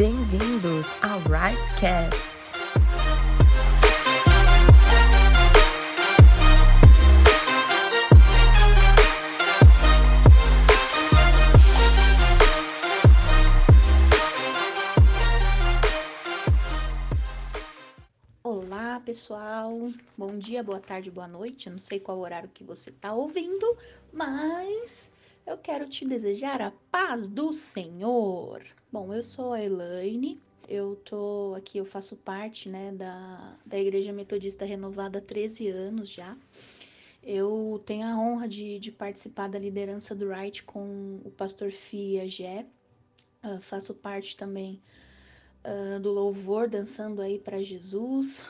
Bem-vindos ao Rightcast. Olá, pessoal. Bom dia, boa tarde, boa noite. Eu não sei qual horário que você está ouvindo, mas eu quero te desejar a paz do Senhor. Bom, eu sou a Elaine. Eu tô aqui, eu faço parte, né, da, da Igreja Metodista Renovada há 13 anos já. Eu tenho a honra de, de participar da liderança do Right com o pastor Fia Gé. Uh, faço parte também uh, do louvor dançando aí para Jesus.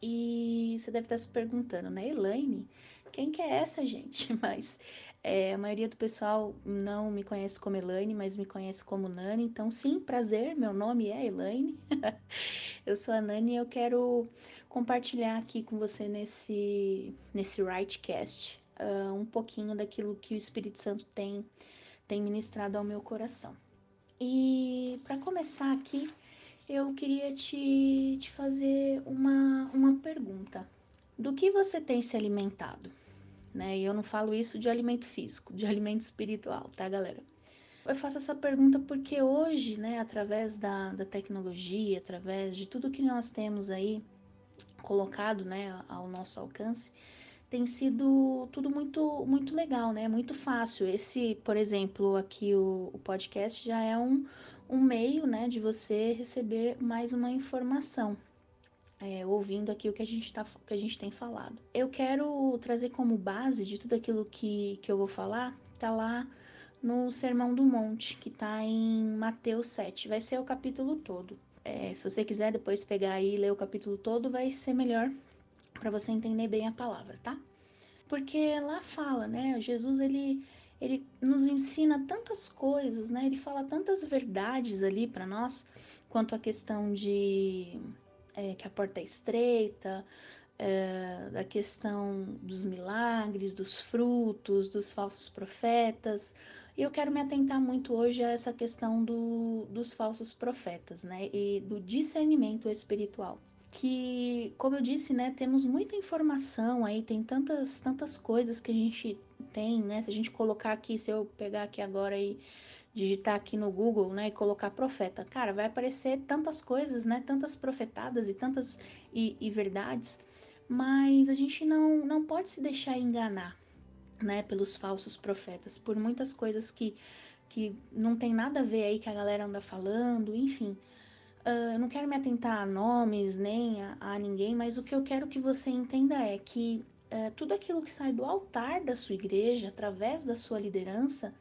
E você deve estar se perguntando, né, Elaine? Quem que é essa, gente? Mas é, a maioria do pessoal não me conhece como Elaine, mas me conhece como Nani. Então, sim, prazer, meu nome é Elaine. eu sou a Nani e eu quero compartilhar aqui com você nesse, nesse Rightcast uh, um pouquinho daquilo que o Espírito Santo tem, tem ministrado ao meu coração. E para começar aqui, eu queria te, te fazer uma, uma pergunta. Do que você tem se alimentado? Né? E eu não falo isso de alimento físico, de alimento espiritual, tá, galera? Eu faço essa pergunta porque hoje, né, através da, da tecnologia, através de tudo que nós temos aí colocado, né, ao nosso alcance, tem sido tudo muito muito legal, né? Muito fácil. Esse, por exemplo, aqui o, o podcast já é um, um meio, né, de você receber mais uma informação, é, ouvindo aqui o que a, gente tá, que a gente tem falado. Eu quero trazer como base de tudo aquilo que, que eu vou falar, tá lá no Sermão do Monte, que tá em Mateus 7, vai ser o capítulo todo. É, se você quiser depois pegar aí e ler o capítulo todo, vai ser melhor para você entender bem a palavra, tá? Porque lá fala, né? Jesus ele ele nos ensina tantas coisas, né? Ele fala tantas verdades ali para nós quanto a questão de é, que a porta é estreita, é, da questão dos milagres, dos frutos, dos falsos profetas. E eu quero me atentar muito hoje a essa questão do, dos falsos profetas, né? E do discernimento espiritual. Que, como eu disse, né, temos muita informação aí, tem tantas, tantas coisas que a gente tem, né? Se a gente colocar aqui, se eu pegar aqui agora e digitar aqui no Google, né, e colocar profeta, cara, vai aparecer tantas coisas, né, tantas profetadas e tantas e, e verdades, mas a gente não não pode se deixar enganar, né, pelos falsos profetas, por muitas coisas que que não tem nada a ver aí que a galera anda falando, enfim. Uh, eu não quero me atentar a nomes nem a, a, ninguém, mas o que eu quero que você entenda é que uh, tudo aquilo que sai do altar da sua igreja, através da sua liderança,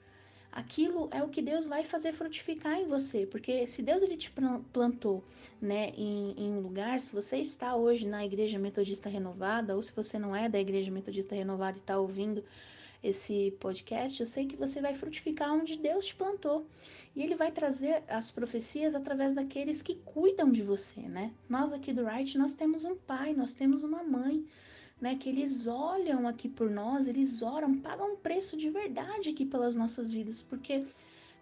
aquilo é o que Deus vai fazer frutificar em você, porque se Deus ele te plantou, né, em, em, um lugar, se você está hoje na Igreja Metodista Renovada, ou se você não é da Igreja Metodista Renovada e está ouvindo esse podcast, eu sei que você vai frutificar onde Deus te plantou. E ele vai trazer as profecias através daqueles que cuidam de você, né? Nós aqui do Right, nós temos um pai, nós temos uma mãe, né, que eles olham aqui por nós, eles oram, pagam um preço de verdade aqui pelas nossas vidas, porque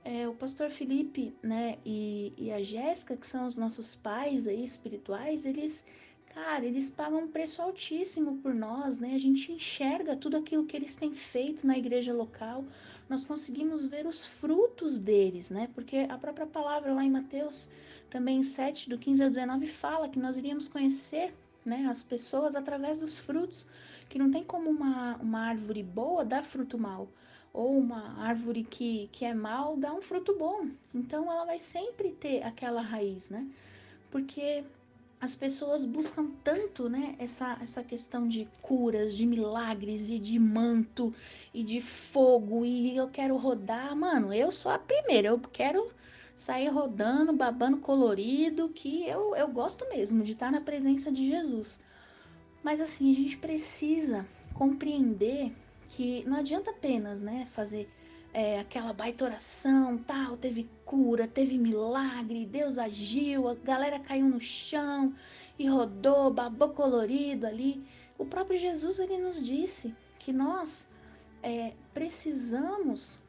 é, o pastor Felipe, né, e, e a Jéssica, que são os nossos pais aí espirituais, eles, cara, eles pagam um preço altíssimo por nós, né, a gente enxerga tudo aquilo que eles têm feito na igreja local, nós conseguimos ver os frutos deles, né, porque a própria palavra lá em Mateus, também 7, do 15 ao 19, fala que nós iríamos conhecer né, as pessoas através dos frutos, que não tem como uma, uma árvore boa dar fruto mal, ou uma árvore que, que é mal dar um fruto bom. Então ela vai sempre ter aquela raiz, né? Porque as pessoas buscam tanto, né, essa, essa questão de curas, de milagres e de manto e de fogo e eu quero rodar, mano, eu sou a primeira, eu quero sair rodando, babando colorido, que eu, eu gosto mesmo de estar na presença de Jesus. Mas assim, a gente precisa compreender que não adianta apenas, né, fazer é, aquela baita oração, tal, teve cura, teve milagre, Deus agiu, a galera caiu no chão e rodou, babou colorido ali. O próprio Jesus ele nos disse que nós é, precisamos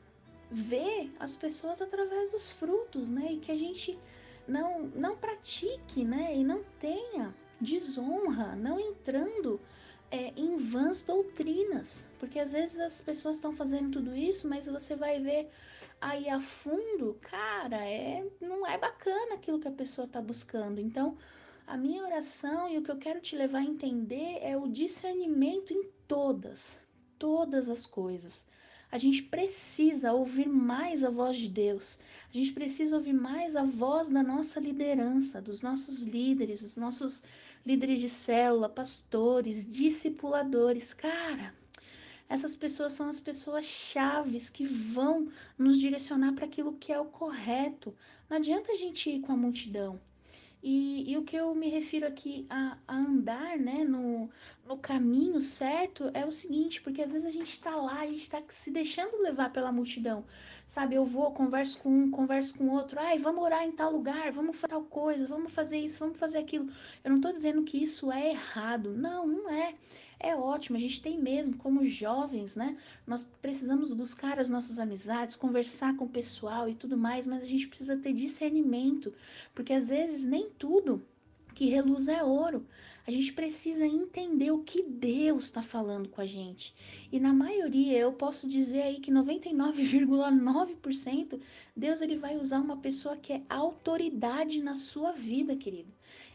ver as pessoas através dos frutos, né? E que a gente não, não pratique, né? E não tenha desonra, não entrando é, em vãs doutrinas, porque às vezes as pessoas estão fazendo tudo isso, mas você vai ver aí a fundo, cara, é não é bacana aquilo que a pessoa está buscando. Então, a minha oração e o que eu quero te levar a entender é o discernimento em todas, todas as coisas. A gente precisa ouvir mais a voz de Deus. A gente precisa ouvir mais a voz da nossa liderança, dos nossos líderes, dos nossos líderes de célula, pastores, discipuladores. Cara, essas pessoas são as pessoas chaves que vão nos direcionar para aquilo que é o correto. Não adianta a gente ir com a multidão. E, e, o que eu me refiro aqui a, a, andar né, no, no caminho certo é o seguinte, porque às vezes a gente está lá, a gente está se deixando levar pela multidão. Sabe, eu vou, converso com um, converso com outro, ai, vamos orar em tal lugar, vamos fazer tal coisa, vamos fazer isso, vamos fazer aquilo. Eu não estou dizendo que isso é errado. Não, não é. É ótimo, a gente tem mesmo, como jovens, né? Nós precisamos buscar as nossas amizades, conversar com o pessoal e tudo mais, mas a gente precisa ter discernimento, porque às vezes nem tudo que reluz é ouro. A gente precisa entender o que Deus está falando com a gente. E na maioria, eu posso dizer aí que 99,9% Deus ele vai usar uma pessoa que é autoridade na sua vida, querido.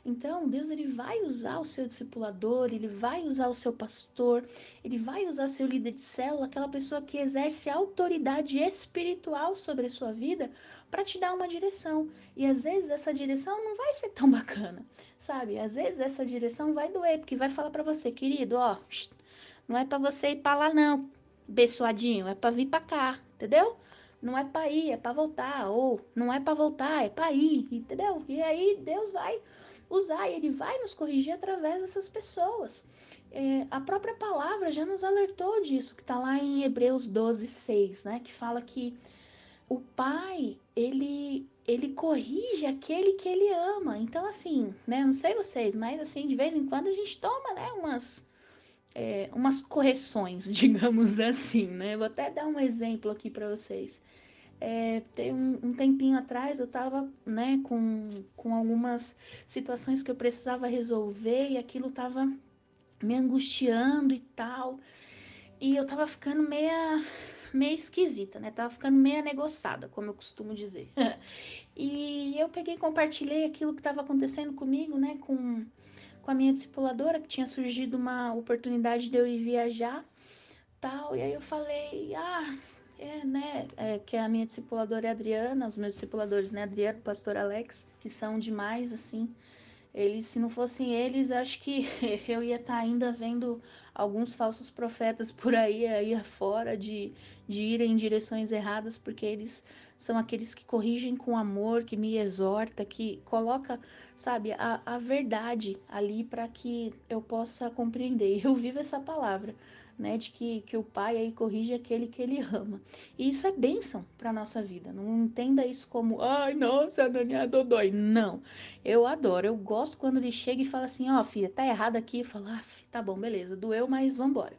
Então, Deus ele vai usar o seu discipulador, ele vai usar o seu pastor, ele vai usar seu líder de célula, aquela pessoa que exerce autoridade espiritual sobre a sua vida para te dar uma direção. E às vezes essa direção não vai ser tão bacana, sabe? Às vezes essa direção vai doer, porque vai falar para você, querido, ó, não é para você ir para lá não, beçoadinho, é para vir para cá, entendeu? Não é para ir, é para voltar, ou não é para voltar, é para ir, entendeu? E aí Deus vai usar e ele vai nos corrigir através dessas pessoas. É, a própria palavra já nos alertou disso, que está lá em Hebreus 12, 6, né? Que fala que o pai, ele, ele corrige aquele que ele ama. Então, assim, né? Não sei vocês, mas assim, de vez em quando a gente toma, né? Umas, é, umas correções, digamos assim, né? Vou até dar um exemplo aqui para vocês. É, tem um, um, tempinho atrás eu estava né, com, com algumas situações que eu precisava resolver e aquilo estava me angustiando e tal. E eu tava ficando meia, meia esquisita, né? Tava ficando meia negociada, como eu costumo dizer. e eu peguei e compartilhei aquilo que estava acontecendo comigo, né? Com, com a minha discipuladora, que tinha surgido uma oportunidade de eu ir viajar, tal. E aí eu falei, ah, é, né, é, que a minha discipuladora é Adriana, os meus discipuladores, né, Adriano, pastor Alex, que são demais, assim. Eles, se não fossem eles, acho que eu ia estar tá ainda vendo alguns falsos profetas por aí, aí afora, de, de irem em direções erradas, porque eles são aqueles que corrigem com amor, que me exorta, que coloca, sabe, a, a verdade ali para que eu possa compreender. Eu vivo essa palavra né, de que, que o pai aí corrige aquele que ele ama. E isso é bênção para nossa vida. Não entenda isso como, ai, nossa, a Dani é dodói. Não, eu adoro, eu gosto quando ele chega e fala assim, ó, oh, filha, tá errado aqui. E fala, ah, tá bom, beleza, doeu, mas vambora.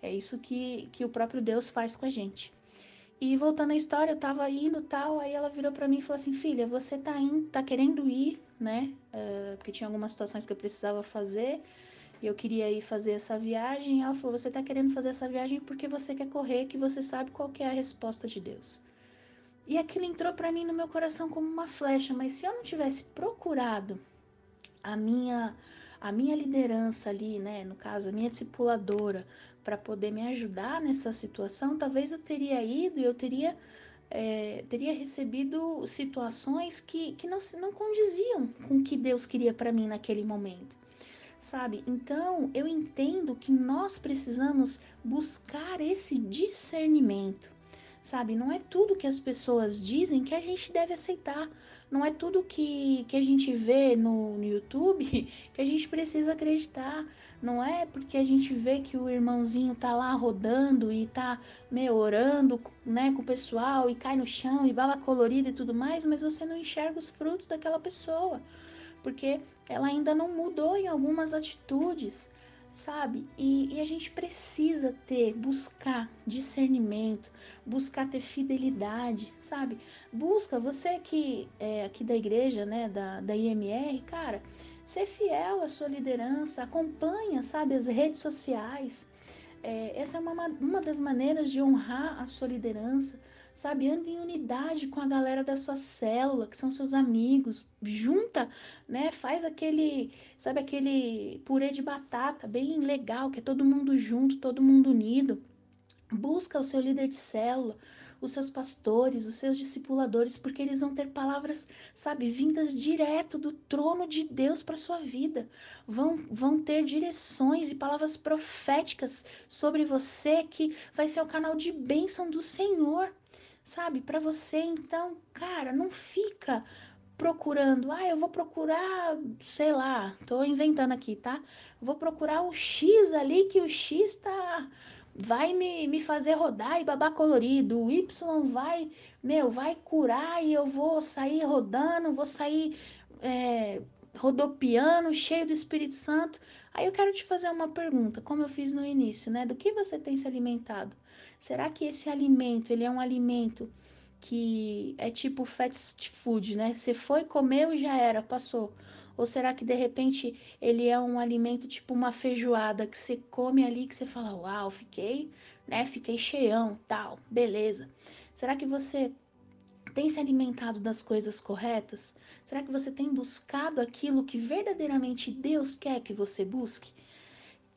É isso que, que o próprio Deus faz com a gente. E voltando à história, eu tava indo tal, aí ela virou para mim e falou assim, filha, você tá indo, tá querendo ir, né? Uh, porque tinha algumas situações que eu precisava fazer eu queria ir fazer essa viagem. Ela falou: Você está querendo fazer essa viagem porque você quer correr, que você sabe qual é a resposta de Deus. E aquilo entrou para mim no meu coração como uma flecha, mas se eu não tivesse procurado a minha a minha liderança ali, né, no caso, a minha discipuladora, para poder me ajudar nessa situação, talvez eu teria ido e eu teria é, teria recebido situações que, que não, não condiziam com o que Deus queria para mim naquele momento sabe? Então, eu entendo que nós precisamos buscar esse discernimento, sabe? Não é tudo que as pessoas dizem que a gente deve aceitar. Não é tudo que, que a gente vê no, no YouTube que a gente precisa acreditar. Não é porque a gente vê que o irmãozinho tá lá rodando e tá meio orando, né, com o pessoal e cai no chão e baba colorida e tudo mais, mas você não enxerga os frutos daquela pessoa porque ela ainda não mudou em algumas atitudes. Sabe? E, e, a gente precisa ter, buscar discernimento, buscar ter fidelidade, sabe? Busca, você que é aqui da igreja, né, da, da IMR, cara, ser fiel à sua liderança, acompanha, sabe, as redes sociais. É, essa é uma, uma das maneiras de honrar a sua liderança, sabe? Anda em unidade com a galera da sua célula, que são seus amigos, junta, né? Faz aquele, sabe, aquele purê de batata bem legal, que é todo mundo junto, todo mundo unido. Busca o seu líder de célula, os seus pastores, os seus discipuladores, porque eles vão ter palavras, sabe, vindas direto do trono de Deus para sua vida. Vão, vão ter direções e palavras proféticas sobre você que vai ser o canal de bênção do Senhor sabe? Para você, então, cara, não fica procurando, ah, eu vou procurar, sei lá, tô inventando aqui, tá? Vou procurar o X ali que o X tá vai me, me fazer rodar e babar colorido, o Y vai, meu, vai curar e eu vou sair rodando, vou sair é, rodopiando, cheio do Espírito Santo. Aí eu quero te fazer uma pergunta, como eu fiz no início, né? Do que você tem se alimentado? Será que esse alimento, ele é um alimento que é tipo fast food, né? Você foi, comeu e já era, passou. Ou será que de repente ele é um alimento tipo uma feijoada que você come ali que você fala, uau, fiquei, né? Fiquei cheião, tal, beleza. Será que você tem se alimentado das coisas corretas? Será que você tem buscado aquilo que verdadeiramente Deus quer que você busque?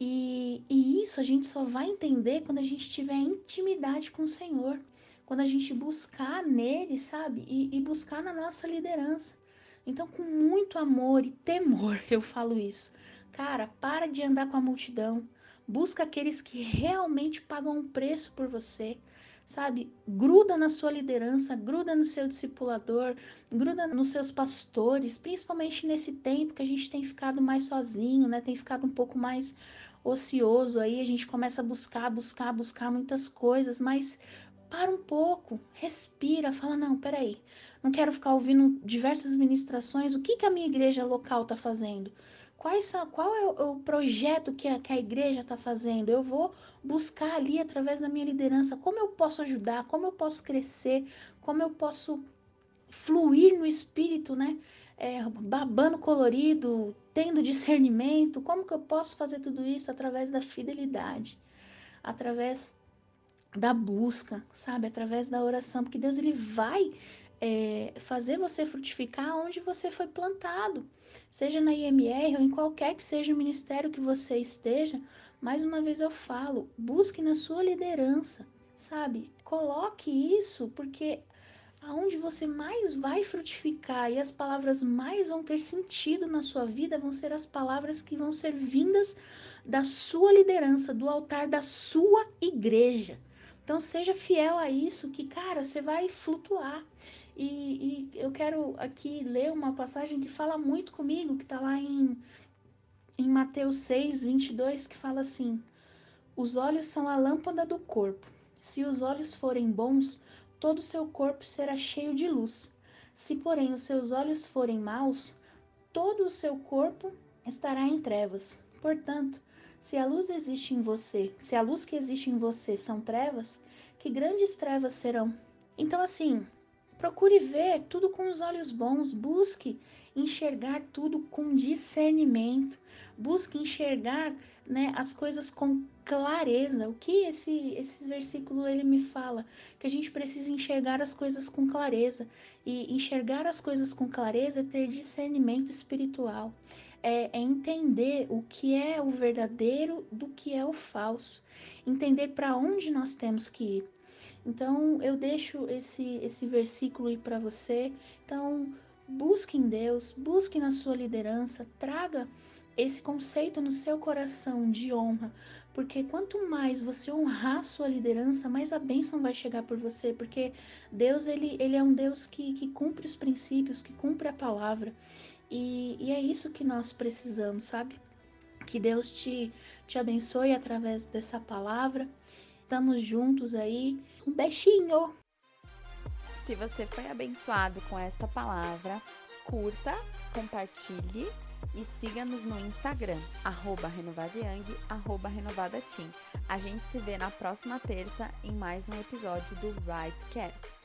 E, e isso a gente só vai entender quando a gente tiver intimidade com o Senhor, quando a gente buscar nele, sabe? E, e buscar na nossa liderança. Então, com muito amor e temor, eu falo isso. Cara, para de andar com a multidão. Busca aqueles que realmente pagam um preço por você sabe? Gruda na sua liderança, gruda no seu discipulador, gruda nos seus pastores, principalmente nesse tempo que a gente tem ficado mais sozinho, né? Tem ficado um pouco mais ocioso aí, a gente começa a buscar, buscar, buscar muitas coisas, mas para um pouco, respira, fala: não, peraí, não quero ficar ouvindo diversas ministrações, o que, que a minha igreja local está fazendo? Quais qual é o, projeto que a, que a igreja está fazendo? Eu vou buscar ali através da minha liderança como eu posso ajudar, como eu posso crescer, como eu posso fluir no espírito, né? É, babando colorido, tendo discernimento, como que eu posso fazer tudo isso através da fidelidade, através da busca, sabe, através da oração, porque Deus ele vai é, fazer você frutificar onde você foi plantado, seja na IMR ou em qualquer que seja o ministério que você esteja. Mais uma vez eu falo, busque na sua liderança, sabe? Coloque isso, porque aonde você mais vai frutificar e as palavras mais vão ter sentido na sua vida vão ser as palavras que vão ser vindas da sua liderança, do altar da sua igreja. Então seja fiel a isso, que cara, você vai flutuar. E, e eu quero aqui ler uma passagem que fala muito comigo, que está lá em, em Mateus 6, 22, que fala assim: Os olhos são a lâmpada do corpo. Se os olhos forem bons, todo o seu corpo será cheio de luz. Se, porém, os seus olhos forem maus, todo o seu corpo estará em trevas. Portanto, se a luz existe em você, se a luz que existe em você são trevas, que grandes trevas serão. Então, assim, procure ver tudo com os olhos bons, busque enxergar tudo com discernimento, busque enxergar né, as coisas com clareza. O que esse, esse versículo ele me fala? Que a gente precisa enxergar as coisas com clareza. E enxergar as coisas com clareza é ter discernimento espiritual. É, é entender o que é o verdadeiro do que é o falso. Entender para onde nós temos que ir. Então eu deixo esse, esse versículo aí para você. Então busque em Deus, busque na sua liderança, traga esse conceito no seu coração de honra, porque quanto mais você honrar sua liderança, mais a bênção vai chegar por você, porque Deus ele, ele é um Deus que, que cumpre os princípios, que cumpre a palavra, e, e é isso que nós precisamos, sabe? Que Deus te, te abençoe através dessa palavra. Estamos juntos aí. Um beijinho! Se você foi abençoado com esta palavra, curta, compartilhe e siga-nos no Instagram, arroba arroba renovadateam. A gente se vê na próxima terça em mais um episódio do Rightcast.